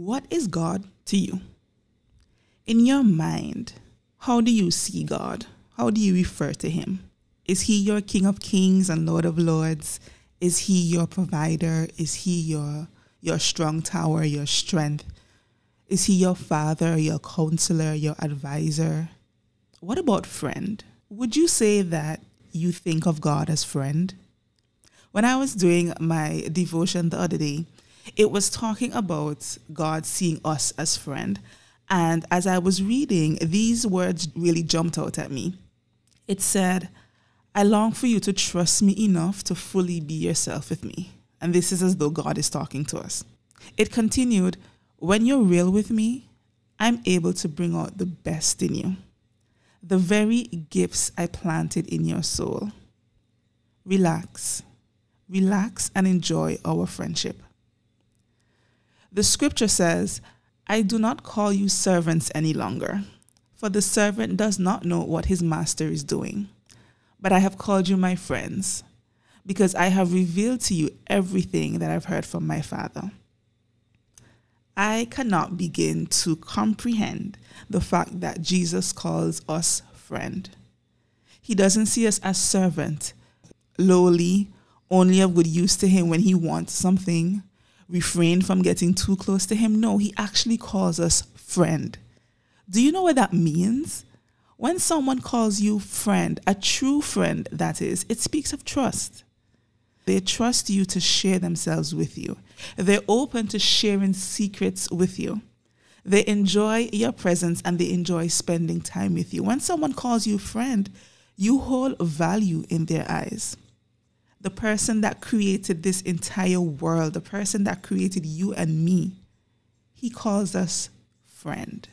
What is God to you? In your mind, how do you see God? How do you refer to Him? Is He your King of Kings and Lord of Lords? Is He your provider? Is He your your strong tower, your strength? Is He your father, your counselor, your advisor? What about friend? Would you say that you think of God as friend? When I was doing my devotion the other day, it was talking about God seeing us as friend. And as I was reading, these words really jumped out at me. It said, I long for you to trust me enough to fully be yourself with me. And this is as though God is talking to us. It continued, When you're real with me, I'm able to bring out the best in you, the very gifts I planted in your soul. Relax, relax, and enjoy our friendship. The scripture says, I do not call you servants any longer, for the servant does not know what his master is doing. But I have called you my friends, because I have revealed to you everything that I've heard from my Father. I cannot begin to comprehend the fact that Jesus calls us friend. He doesn't see us as servant, lowly, only of good use to him when he wants something, refrain from getting too close to him. No, he actually calls us friend. Do you know what that means? When someone calls you friend, a true friend, that is, it speaks of trust. They trust you to share themselves with you. They're open to sharing secrets with you. They enjoy your presence and they enjoy spending time with you. When someone calls you friend, you hold value in their eyes the person that created this entire world, the person that created you and me, he calls us friend.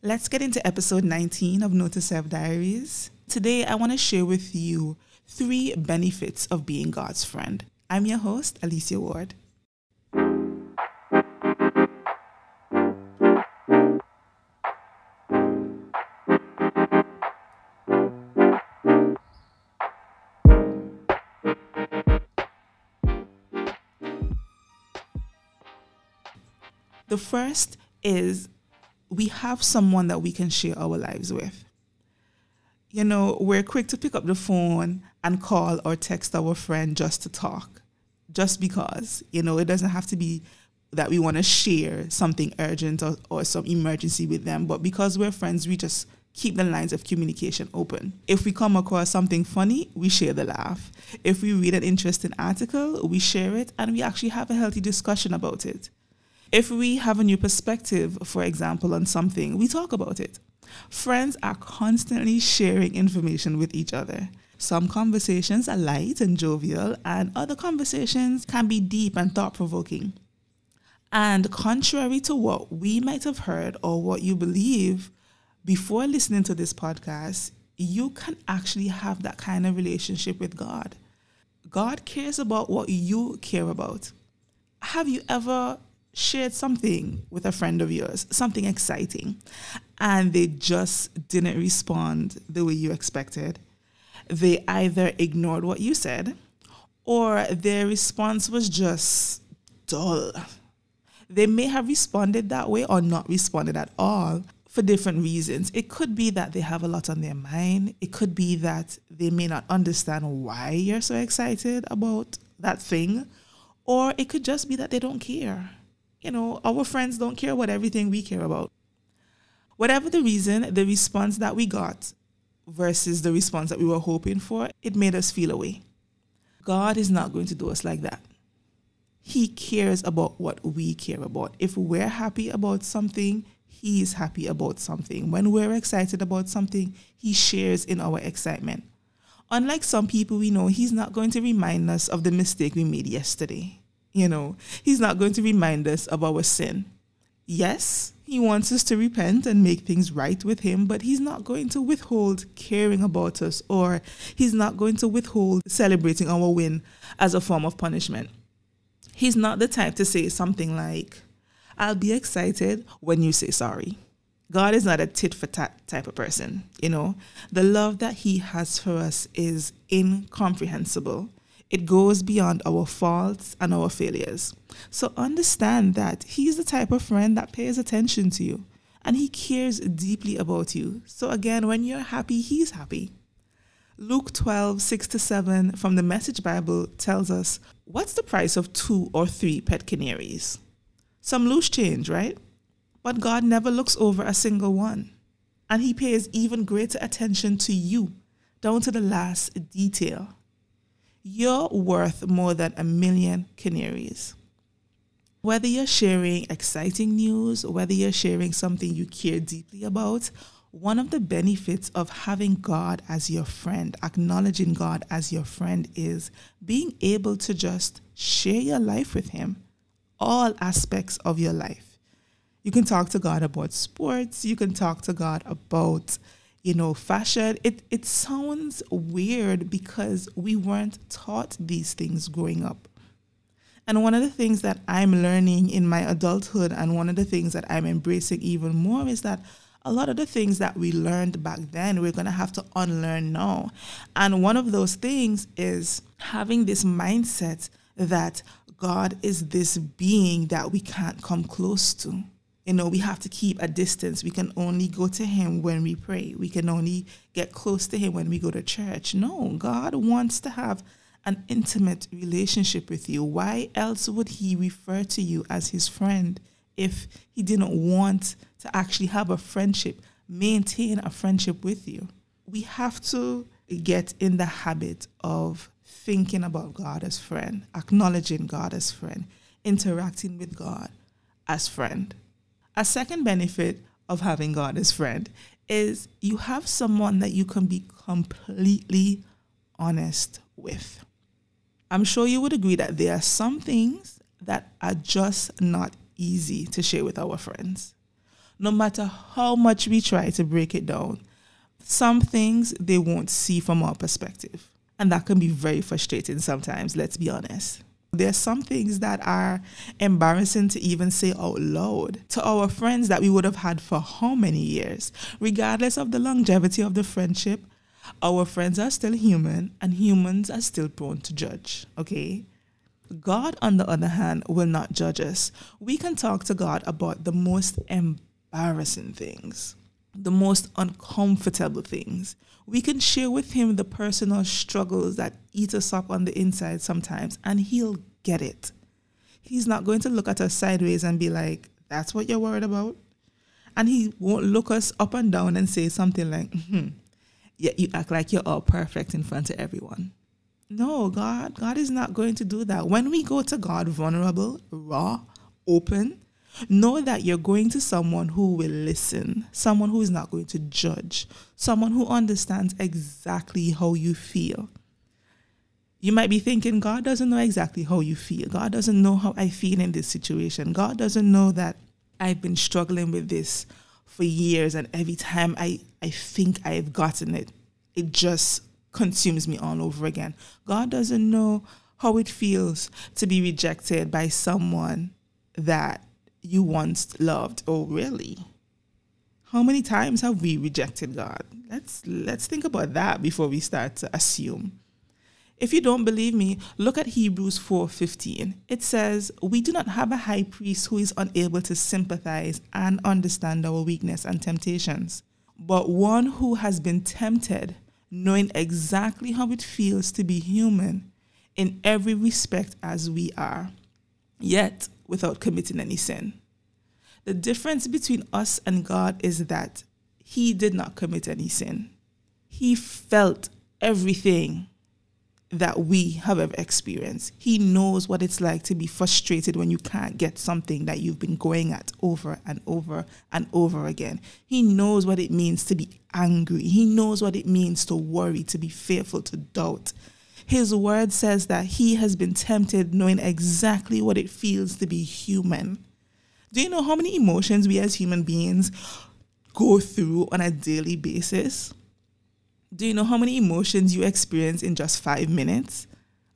Let's get into episode 19 of Note to Self Diaries. Today, I want to share with you three benefits of being God's friend. I'm your host, Alicia Ward. First is we have someone that we can share our lives with. You know, we're quick to pick up the phone and call or text our friend just to talk, just because. You know, it doesn't have to be that we want to share something urgent or, or some emergency with them, but because we're friends, we just keep the lines of communication open. If we come across something funny, we share the laugh. If we read an interesting article, we share it and we actually have a healthy discussion about it. If we have a new perspective, for example, on something, we talk about it. Friends are constantly sharing information with each other. Some conversations are light and jovial, and other conversations can be deep and thought provoking. And contrary to what we might have heard or what you believe before listening to this podcast, you can actually have that kind of relationship with God. God cares about what you care about. Have you ever shared something with a friend of yours, something exciting, and they just didn't respond the way you expected. They either ignored what you said or their response was just dull. They may have responded that way or not responded at all for different reasons. It could be that they have a lot on their mind. It could be that they may not understand why you're so excited about that thing. Or it could just be that they don't care you know, our friends don't care about everything we care about. Whatever the reason, the response that we got versus the response that we were hoping for, it made us feel away. God is not going to do us like that. He cares about what we care about. If we're happy about something, He is happy about something. When we're excited about something, He shares in our excitement. Unlike some people we know, He's not going to remind us of the mistake we made yesterday. You know, he's not going to remind us of our sin. Yes, he wants us to repent and make things right with him, but he's not going to withhold caring about us or he's not going to withhold celebrating our win as a form of punishment. He's not the type to say something like, I'll be excited when you say sorry. God is not a tit for tat type of person, you know. The love that he has for us is incomprehensible It goes beyond our faults and our failures. So understand that He's the type of friend that pays attention to you and He cares deeply about you. So again, when you're happy, He's happy. Luke 12, 6 to 7 from the Message Bible tells us what's the price of two or three pet canaries? Some loose change, right? But God never looks over a single one. And He pays even greater attention to you, down to the last detail. You're worth more than a million canaries. Whether you're sharing exciting news, whether you're sharing something you care deeply about, one of the benefits of having God as your friend, acknowledging God as your friend, is being able to just share your life with Him, all aspects of your life. You can talk to God about sports, you can talk to God about, you know, fashion. It, it sounds weird because we weren't taught these things growing up. And one of the things that I'm learning in my adulthood, and one of the things that I'm embracing even more, is that a lot of the things that we learned back then, we're going to have to unlearn now. And one of those things is having this mindset that God is this being that we can't come close to. You know, we have to keep a distance. We can only go to Him when we pray. We can only get close to Him when we go to church. No, God wants to have an intimate relationship with you. Why else would He refer to you as His friend if He didn't want to actually have a friendship, maintain a friendship with you? We have to get in the habit of thinking about God as friend, acknowledging God as friend, interacting with God as friend. A second benefit of having God as friend is you have someone that you can be completely honest with. I'm sure you would agree that there are some things that are just not easy to share with our friends. No matter how much we try to break it down, some things they won't see from our perspective. And that can be very frustrating sometimes, let's be honest. There are some things that are embarrassing to even say out loud to our friends that we would have had for how many years. Regardless of the longevity of the friendship, our friends are still human and humans are still prone to judge, okay? God, on the other hand, will not judge us. We can talk to God about the most embarrassing things, the most uncomfortable things. We can share with Him the personal struggles that eat us up on the inside sometimes, and He'll get it. He's not going to look at us sideways and be like, That's what you're worried about. And He won't look us up and down and say something like, hmm, yet you act like you're all perfect in front of everyone. No, God, God is not going to do that. When we go to God vulnerable, raw, open, know that you're going to someone who will listen, someone who is not going to judge, someone who understands exactly how you feel. You might be thinking, God doesn't know exactly how you feel. God doesn't know how I feel in this situation. God doesn't know that I've been struggling with this for years and every time I, I think I've gotten it, it just consumes me all over again. God doesn't know how it feels to be rejected by someone that you once loved. Oh, really? How many times have we rejected God? Let's let's think about that before we start to assume. If you don't believe me, look at Hebrews 4:15. It says, "We do not have a high priest who is unable to sympathize and understand our weakness and temptations, but one who has been tempted, knowing exactly how it feels to be human in every respect as we are, yet without committing any sin." The difference between us and God is that he did not commit any sin. He felt everything that we have ever experienced. He knows what it's like to be frustrated when you can't get something that you've been going at over and over and over again. He knows what it means to be angry. He knows what it means to worry, to be fearful, to doubt. His word says that he has been tempted knowing exactly what it feels to be human. Do you know how many emotions we as human beings go through on a daily basis? Do you know how many emotions you experience in just five minutes?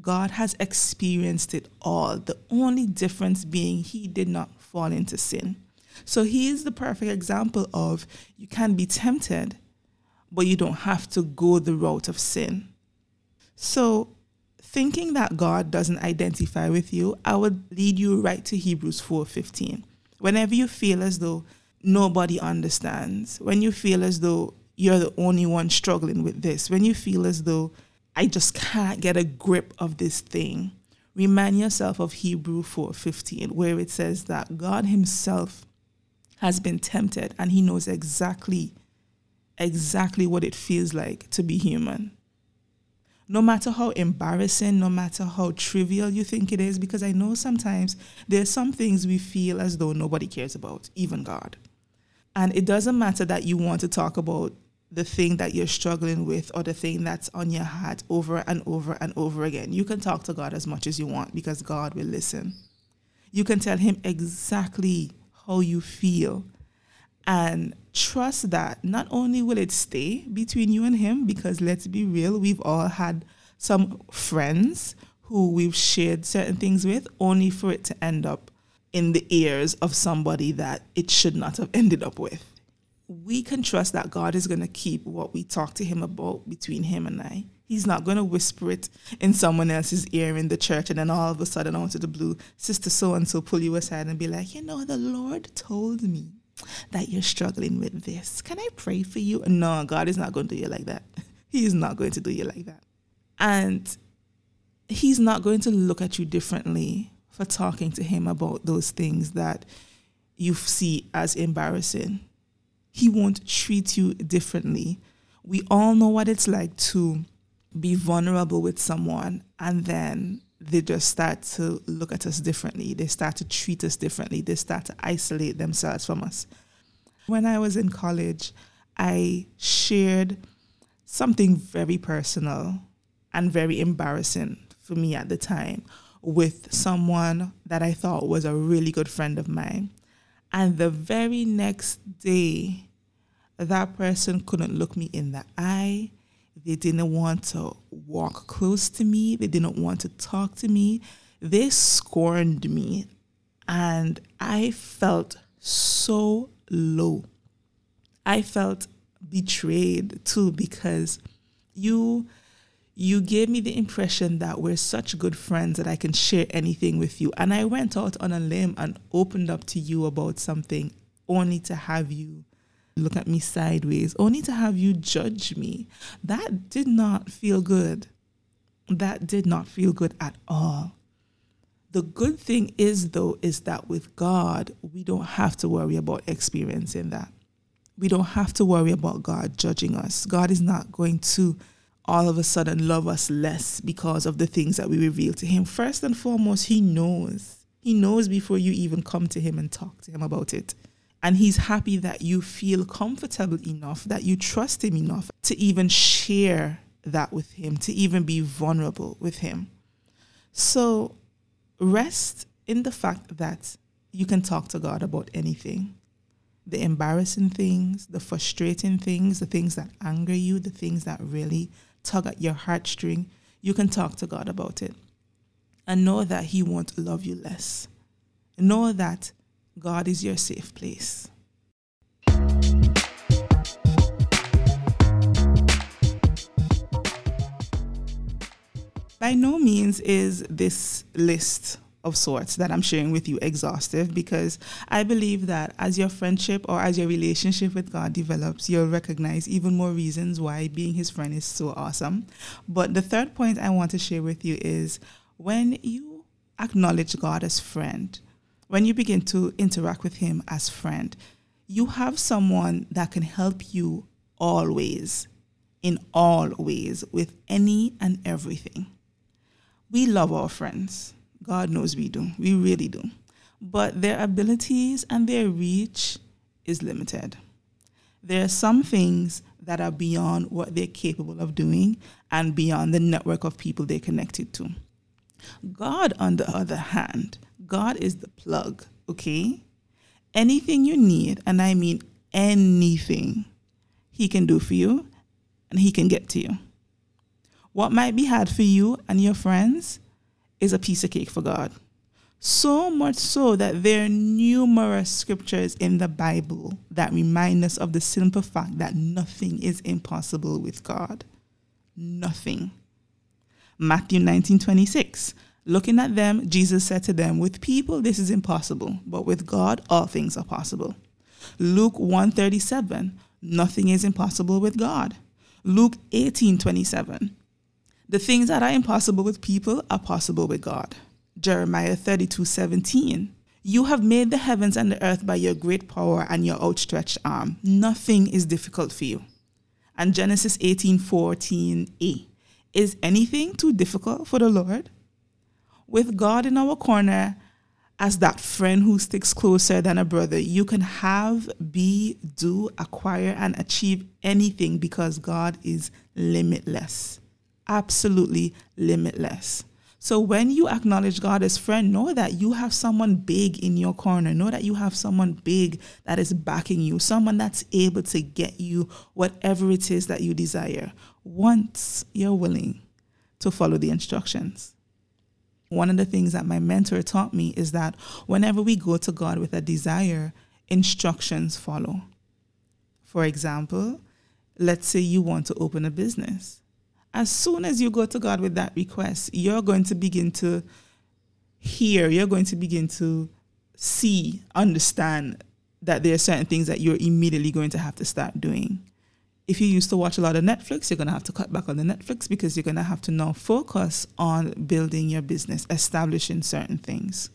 God has experienced it all. The only difference being he did not fall into sin. So he is the perfect example of you can be tempted, but you don't have to go the route of sin. So thinking that God doesn't identify with you, I would lead you right to Hebrews 4:15. Whenever you feel as though nobody understands, when you feel as though you're the only one struggling with this, when you feel as though I just can't get a grip of this thing, remind yourself of Hebrew 4:15 where it says that God himself has been tempted and he knows exactly exactly what it feels like to be human. No matter how embarrassing, no matter how trivial you think it is, because I know sometimes there's some things we feel as though nobody cares about, even God. And it doesn't matter that you want to talk about the thing that you're struggling with or the thing that's on your heart over and over and over again. You can talk to God as much as you want because God will listen. You can tell Him exactly how you feel and trust that not only will it stay between you and Him, because let's be real, we've all had some friends who we've shared certain things with only for it to end up in the ears of somebody that it should not have ended up with we can trust that God is going to keep what we talk to Him about between Him and I. He's not going to whisper it in someone else's ear in the church and then all of a sudden out of the blue, Sister so and so pull you aside and be like, you know, the Lord told me that you're struggling with this. Can I pray for you? No, God is not going to do you like that. He is not going to do you like that. And He's not going to look at you differently for talking to Him about those things that you see as embarrassing he won't treat you differently. We all know what it's like to be vulnerable with someone and then they just start to look at us differently. They start to treat us differently. They start to isolate themselves from us. When I was in college, I shared something very personal and very embarrassing for me at the time with someone that I thought was a really good friend of mine. And the very next day, that person couldn't look me in the eye. They didn't want to walk close to me. They didn't want to talk to me. They scorned me. And I felt so low. I felt betrayed too because you you gave me the impression that we're such good friends that I can share anything with you. And I went out on a limb and opened up to you about something only to have you look at me sideways, only to have you judge me. That did not feel good. That did not feel good at all. The good thing is, though, is that with God, we don't have to worry about experiencing that. We don't have to worry about God judging us. God is not going to all of a sudden love us less because of the things that we reveal to him. First and foremost, he knows. He knows before you even come to him and talk to him about it. And he's happy that you feel comfortable enough, that you trust him enough to even share that with him, to even be vulnerable with him. So rest in the fact that you can talk to God about anything the embarrassing things, the frustrating things, the things that anger you, the things that really tug at your heartstring, you can talk to God about it. And know that He won't love you less. Know that God is your safe place. By no means is this list of sorts that I'm sharing with you exhaustive because I believe that as your friendship or as your relationship with God develops, you'll recognize even more reasons why being his friend is so awesome. But the third point I want to share with you is when you acknowledge God as friend, when you begin to interact with him as friend, you have someone that can help you always, in all ways, with any and everything. We love our friends God knows we do. We really do. But their abilities and their reach is limited. There are some things that are beyond what they're capable of doing and beyond the network of people they're connected to. God, on the other hand, God is the plug, okay? Anything you need, and I mean anything, He can do for you and He can get to you. What might be hard for you and your friends is a piece of cake for God. So much so that there are numerous scriptures in the Bible that remind us of the simple fact that nothing is impossible with God. Nothing. Matthew 19 26. Looking at them, Jesus said to them, With people this is impossible, but with God all things are possible. Luke 137. Nothing is impossible with God. Luke 18 27. The things that are impossible with people are possible with God. Jeremiah 32 17. You have made the heavens and the earth by your great power and your outstretched arm. Nothing is difficult for you. And Genesis 18 14a. Is anything too difficult for the Lord? With God in our corner, as that friend who sticks closer than a brother, you can have, be, do, acquire, and achieve anything because God is limitless. Absolutely limitless. So when you acknowledge God as friend, know that you have someone big in your corner. Know that you have someone big that is backing you, someone that's able to get you whatever it is that you desire once you're willing to follow the instructions. One of the things that my mentor taught me is that whenever we go to God with a desire, instructions follow. For example, let's say you want to open a business as soon as you go to God with that request, you're going to begin to hear, you're going to begin to see, understand that there are certain things that you're immediately going to have to start doing. If you used to watch a lot of Netflix, you're going to have to cut back on the Netflix because you're going to have to now focus on building your business, establishing certain things.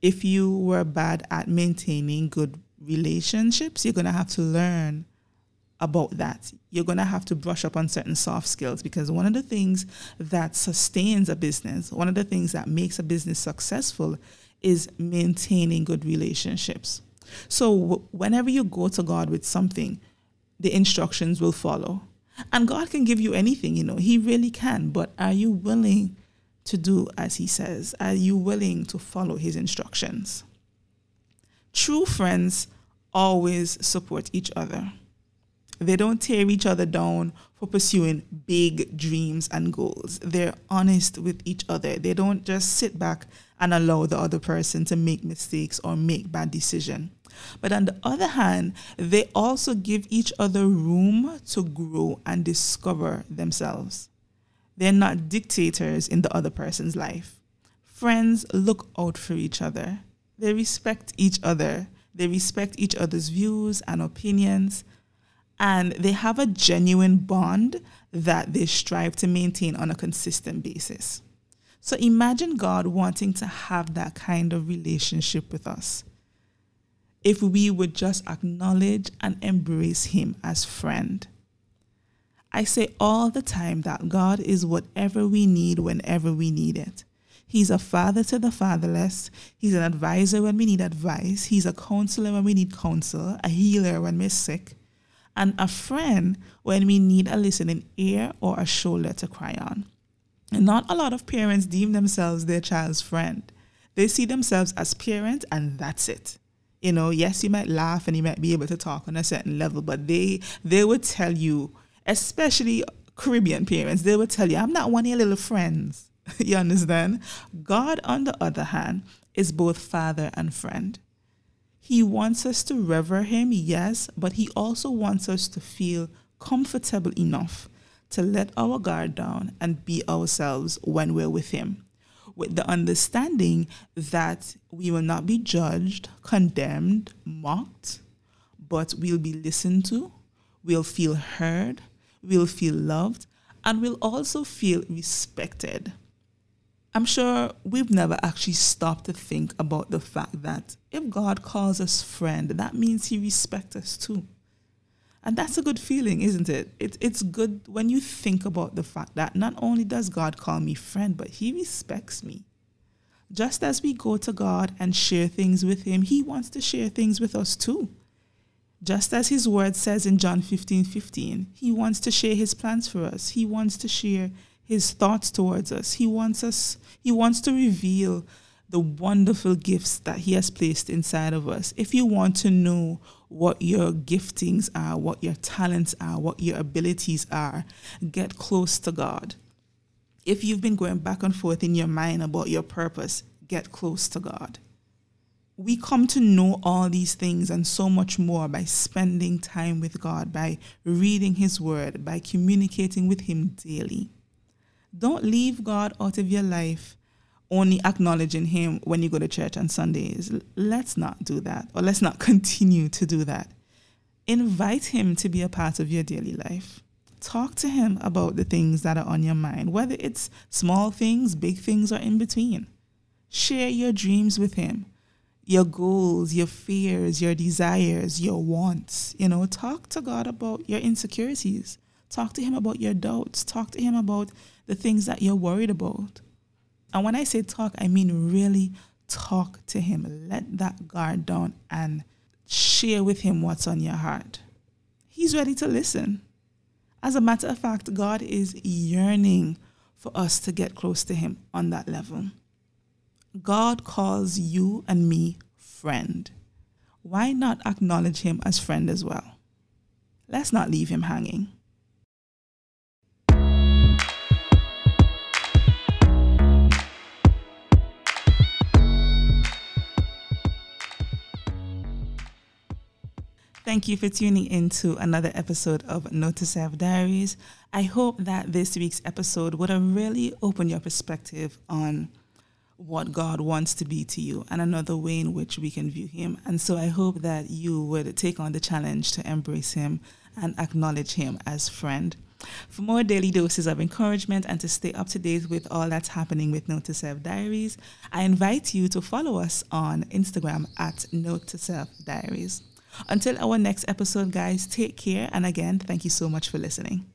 If you were bad at maintaining good relationships, you're going to have to learn about that. You're going to have to brush up on certain soft skills because one of the things that sustains a business, one of the things that makes a business successful is maintaining good relationships. So, w- whenever you go to God with something, the instructions will follow. And God can give you anything, you know, He really can. But are you willing to do as He says? Are you willing to follow His instructions? True friends always support each other. They don't tear each other down for pursuing big dreams and goals. They're honest with each other. They don't just sit back and allow the other person to make mistakes or make bad decisions. But on the other hand, they also give each other room to grow and discover themselves. They're not dictators in the other person's life. Friends look out for each other. They respect each other. They respect each other's views and opinions and they have a genuine bond that they strive to maintain on a consistent basis. So imagine God wanting to have that kind of relationship with us. If we would just acknowledge and embrace Him as friend. I say all the time that God is whatever we need whenever we need it. He's a father to the fatherless. He's an advisor when we need advice. He's a counselor when we need counsel, a healer when we're sick, and a friend when we need a listening ear or a shoulder to cry on. And not a lot of parents deem themselves their child's friend. They see themselves as parents and that's it. You know, yes, you might laugh and you might be able to talk on a certain level, but they they would tell you, especially Caribbean parents, they would tell you, I'm not one of your little friends. you understand? God, on the other hand, is both father and friend. He wants us to revere Him, yes, but He also wants us to feel comfortable enough to let our guard down and be ourselves when we're with Him, with the understanding that we will not be judged, condemned, mocked, but we'll be listened to, we'll feel heard, we'll feel loved, and we'll also feel respected. I'm sure we've never actually stopped to think about the fact that if God calls us friend, that means he respects us too. And that's a good feeling, isn't it? it? It's good when you think about the fact that not only does God call me friend, but he respects me. Just as we go to God and share things with him, he wants to share things with us too. Just as his word says in John 15 15, he wants to share his plans for us. He wants to share his thoughts towards us. He wants us, he wants to reveal the wonderful gifts that he has placed inside of us. If you want to know what your giftings are, what your talents are, what your abilities are, get close to God. If you've been going back and forth in your mind about your purpose, get close to God. We come to know all these things and so much more by spending time with God, by reading His Word, by communicating with Him daily. Don't leave God out of your life only acknowledging Him when you go to church on Sundays. Let's not do that, or let's not continue to do that. Invite Him to be a part of your daily life. Talk to Him about the things that are on your mind, whether it's small things, big things, or in between. Share your dreams with Him, your goals, your fears, your desires, your wants. You know, talk to God about your insecurities. Talk to Him about your doubts. Talk to Him about the things that you're worried about. And when I say talk, I mean really talk to Him. Let that guard down and share with Him what's on your heart. He's ready to listen. As a matter of fact, God is yearning for us to get close to Him on that level. God calls you and me friend. Why not acknowledge Him as friend as well? Let's not leave Him hanging. Thank you for tuning in to another episode of Note to Self Diaries. I hope that this week's episode would have really opened your perspective on what God wants to be to you and another way in which we can view Him. And so I hope that you would take on the challenge to embrace Him and acknowledge Him as friend. For more daily doses of encouragement and to stay up to date with all that's happening with Note to Self Diaries, I invite you to follow us on Instagram at Note to Self Diaries. Until our next episode, guys, take care. And again, thank you so much for listening.